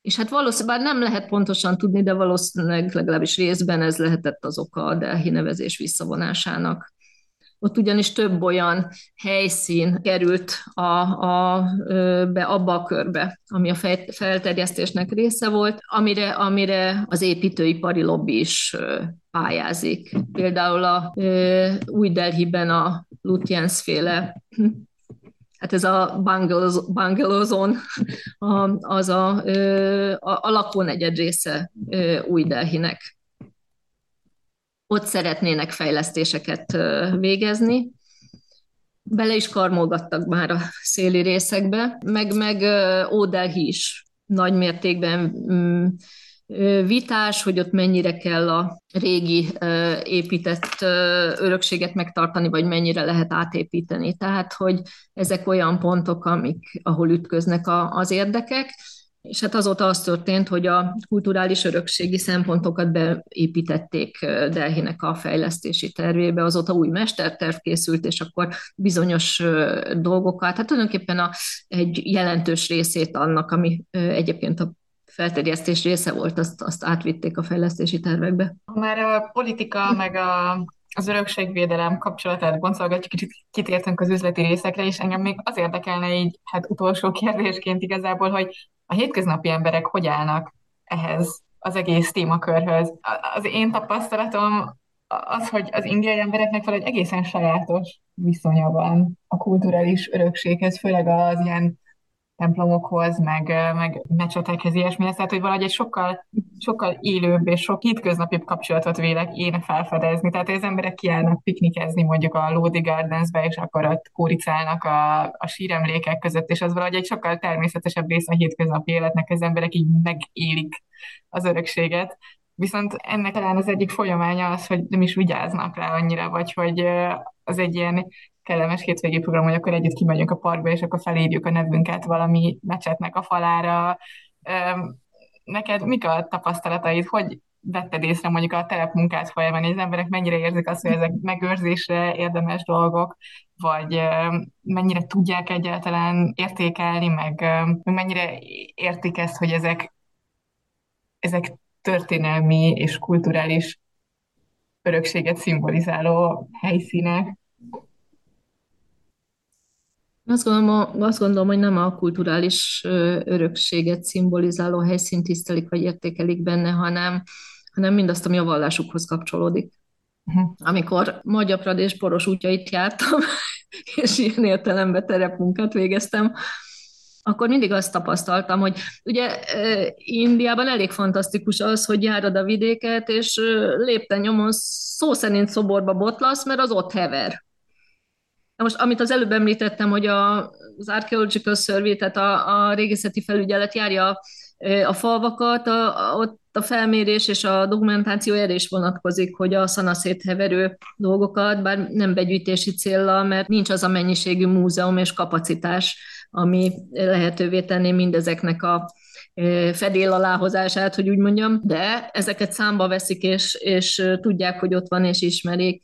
És hát valószínűleg, bár nem lehet pontosan tudni, de valószínűleg legalábbis részben ez lehetett az oka a Delhi nevezés visszavonásának. Ott ugyanis több olyan helyszín került a, a, be abba a körbe, ami a felterjesztésnek része volt, amire, amire az építőipari lobby is pályázik. Például a új Delhiben a Lutyens féle hát ez a Bangalozon, az a, a, a lakónegyed része új Delhinek ott szeretnének fejlesztéseket végezni. Bele is karmolgattak már a széli részekbe, meg, meg Ódelhi is nagy mértékben mm, vitás, hogy ott mennyire kell a régi épített örökséget megtartani, vagy mennyire lehet átépíteni. Tehát, hogy ezek olyan pontok, amik, ahol ütköznek a, az érdekek, és hát azóta az történt, hogy a kulturális örökségi szempontokat beépítették Delhinek a fejlesztési tervébe, azóta új mesterterv készült, és akkor bizonyos dolgokat, hát tulajdonképpen a, egy jelentős részét annak, ami egyébként a felterjesztés része volt, azt, azt átvitték a fejlesztési tervekbe. Már a politika, meg a, az örökségvédelem kapcsolatát boncolgatjuk, kicsit kitértünk az üzleti részekre, és engem még az érdekelne így, hát utolsó kérdésként igazából, hogy a hétköznapi emberek hogy állnak ehhez az egész témakörhöz. Az én tapasztalatom az, hogy az indiai embereknek valahogy egészen sajátos viszonya van a kulturális örökséghez, főleg az ilyen templomokhoz, meg, meg mecsetekhez, ilyesmihez, tehát hogy valahogy egy sokkal, sokkal élőbb és sok hétköznapibb kapcsolatot vélek én felfedezni. Tehát az emberek kiállnak piknikezni mondjuk a Lodi Gardensbe, és akkor ott kóricálnak a, a síremlékek között, és az valahogy egy sokkal természetesebb része a hétköznapi életnek, az emberek így megélik az örökséget. Viszont ennek talán az egyik folyamánya az, hogy nem is vigyáznak rá annyira, vagy hogy az egy ilyen kellemes hétvégi program, hogy akkor együtt kimegyünk a parkba, és akkor felírjuk a nevünket valami mecsetnek a falára. Neked mik a tapasztalataid, hogy vetted észre mondjuk a telepmunkát folyamán, hogy az emberek mennyire érzik azt, hogy ezek megőrzésre érdemes dolgok, vagy mennyire tudják egyáltalán értékelni, meg, mennyire értik ezt, hogy ezek, ezek történelmi és kulturális örökséget szimbolizáló helyszínek. Azt gondolom, azt gondolom, hogy nem a kulturális örökséget szimbolizáló helyszínt tisztelik vagy értékelik benne, hanem, hanem mindazt, ami a vallásukhoz kapcsolódik. Uh-huh. Amikor Magyar és Poros útjait jártam, <laughs> és ilyen értelemben terepmunkát végeztem, akkor mindig azt tapasztaltam, hogy ugye Indiában elég fantasztikus az, hogy járod a vidéket, és lépten nyomon szó szerint szoborba botlasz, mert az ott hever. Na most, amit az előbb említettem, hogy a, az Archaeological Survey, tehát a, a régészeti felügyelet járja a falvakat, a, a, ott a felmérés és a dokumentáció erre is vonatkozik, hogy a szanaszét heverő dolgokat, bár nem begyűjtési célra, mert nincs az a mennyiségű múzeum és kapacitás, ami lehetővé tenné mindezeknek a fedél aláhozását, hogy úgy mondjam, de ezeket számba veszik, és, és tudják, hogy ott van, és ismerik.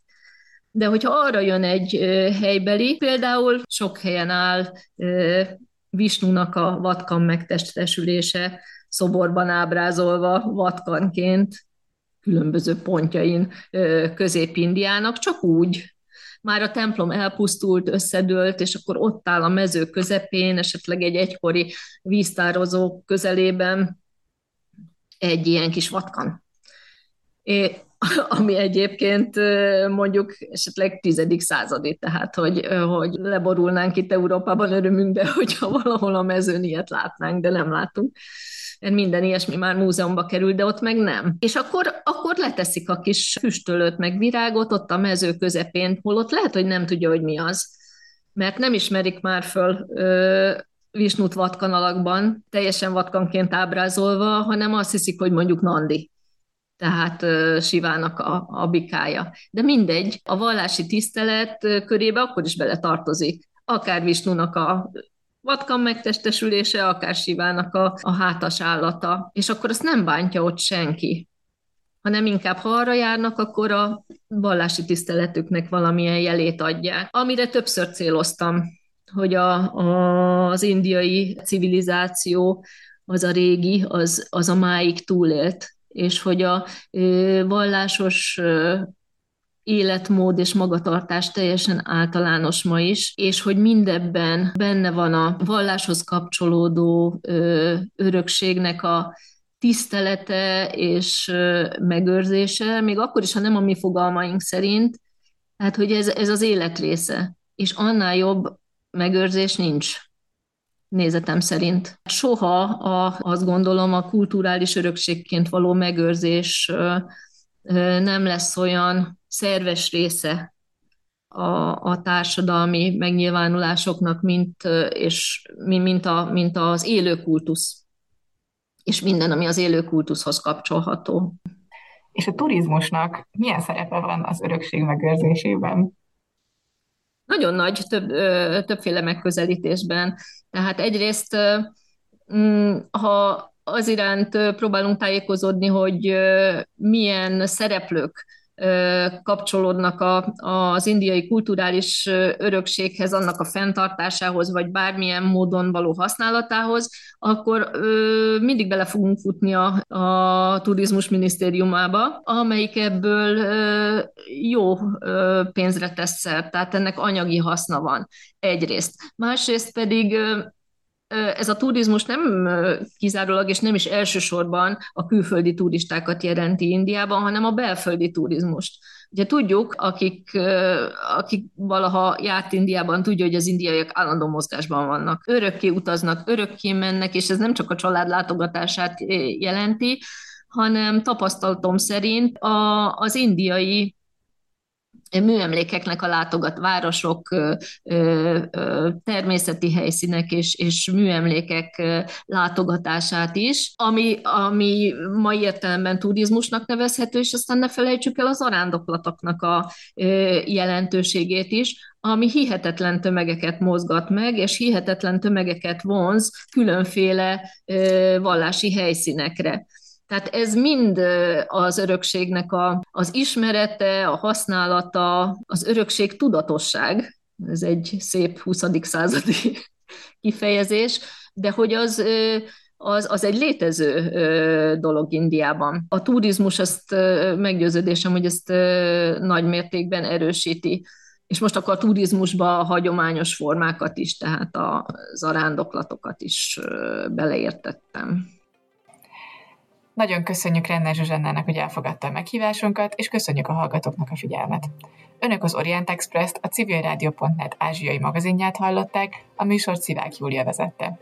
De hogyha arra jön egy helybeli, például sok helyen áll Visnunak a vatkan megtestesülése szoborban ábrázolva vatkanként, különböző pontjain Közép-Indiának, csak úgy, már a templom elpusztult, összedőlt, és akkor ott áll a mező közepén, esetleg egy egykori víztározó közelében egy ilyen kis vatkan. <laughs> ami egyébként mondjuk esetleg tizedik századi, tehát hogy, hogy leborulnánk itt Európában örömünkbe, hogyha valahol a mezőn ilyet látnánk, de nem látunk mert minden ilyesmi már múzeumba kerül, de ott meg nem. És akkor, akkor leteszik a kis füstölőt, meg virágot ott a mező közepén, holott lehet, hogy nem tudja, hogy mi az, mert nem ismerik már föl ö, Visnut vatkan alakban, teljesen vatkanként ábrázolva, hanem azt hiszik, hogy mondjuk Nandi tehát Sivának a, a bikája. De mindegy, a vallási tisztelet körébe akkor is bele tartozik. Akár Visnunak a vatkan megtestesülése, akár Sivának a, a hátas állata, és akkor azt nem bántja ott senki, hanem inkább ha arra járnak, akkor a vallási tiszteletüknek valamilyen jelét adják. Amire többször céloztam, hogy a, a, az indiai civilizáció, az a régi, az, az a máig túlélt, és hogy a vallásos életmód és magatartás teljesen általános ma is, és hogy mindebben benne van a valláshoz kapcsolódó örökségnek a tisztelete és megőrzése, még akkor is, ha nem a mi fogalmaink szerint, hát hogy ez, ez az élet része, és annál jobb megőrzés nincs nézetem szerint. Soha a, azt gondolom a kulturális örökségként való megőrzés nem lesz olyan szerves része a, a társadalmi megnyilvánulásoknak, mint, és, mint, a, mint az élő kultusz, és minden, ami az élő kultuszhoz kapcsolható. És a turizmusnak milyen szerepe van az örökség megőrzésében? Nagyon nagy, több, többféle megközelítésben. Tehát egyrészt, mm, ha az iránt próbálunk tájékozódni, hogy milyen szereplők kapcsolódnak a, az indiai kulturális örökséghez, annak a fenntartásához, vagy bármilyen módon való használatához, akkor mindig bele fogunk futni a, a turizmus minisztériumába, amelyik ebből jó pénzre tesz szert, tehát ennek anyagi haszna van egyrészt. Másrészt pedig ez a turizmus nem kizárólag és nem is elsősorban a külföldi turistákat jelenti Indiában, hanem a belföldi turizmust. Ugye tudjuk, akik, akik valaha járt Indiában, tudja, hogy az indiaiak állandó mozgásban vannak. Örökké utaznak, örökké mennek, és ez nem csak a család látogatását jelenti, hanem tapasztalatom szerint a, az indiai műemlékeknek a látogat városok, természeti helyszínek és, és műemlékek látogatását is, ami, ami mai értelemben turizmusnak nevezhető, és aztán ne felejtsük el az arándoklatoknak a jelentőségét is, ami hihetetlen tömegeket mozgat meg, és hihetetlen tömegeket vonz különféle vallási helyszínekre. Tehát ez mind az örökségnek a, az ismerete, a használata, az örökség tudatosság, ez egy szép 20. századi <laughs> kifejezés, de hogy az, az, az egy létező dolog Indiában. A turizmus, azt meggyőződésem, hogy ezt nagy mértékben erősíti. És most akkor a turizmusba a hagyományos formákat is, tehát a zarándoklatokat is beleértettem. Nagyon köszönjük Renner Zsuzsannának, hogy elfogadta a meghívásunkat, és köszönjük a hallgatóknak a figyelmet. Önök az Orient Express-t, a civilrádió.net ázsiai magazinját hallották, a műsort Szivák Júlia vezette.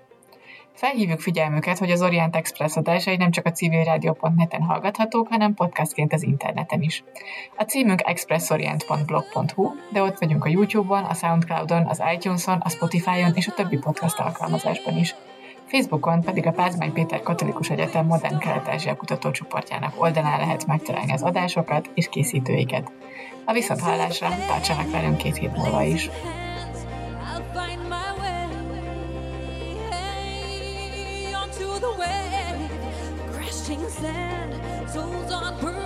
Felhívjuk figyelmüket, hogy az Orient Express adásai nem csak a civilradio.net-en hallgathatók, hanem podcastként az interneten is. A címünk expressorient.blog.hu, de ott vagyunk a YouTube-on, a Soundcloud-on, az iTunes-on, a Spotify-on és a többi podcast alkalmazásban is. Facebookon pedig a Pázmány Péter Katolikus Egyetem Modern Kelet-Ázsia kutatócsoportjának oldalán lehet megtalálni az adásokat és készítőiket. A viszonthallásra tartsanak velünk két hét múlva is! sand, souls on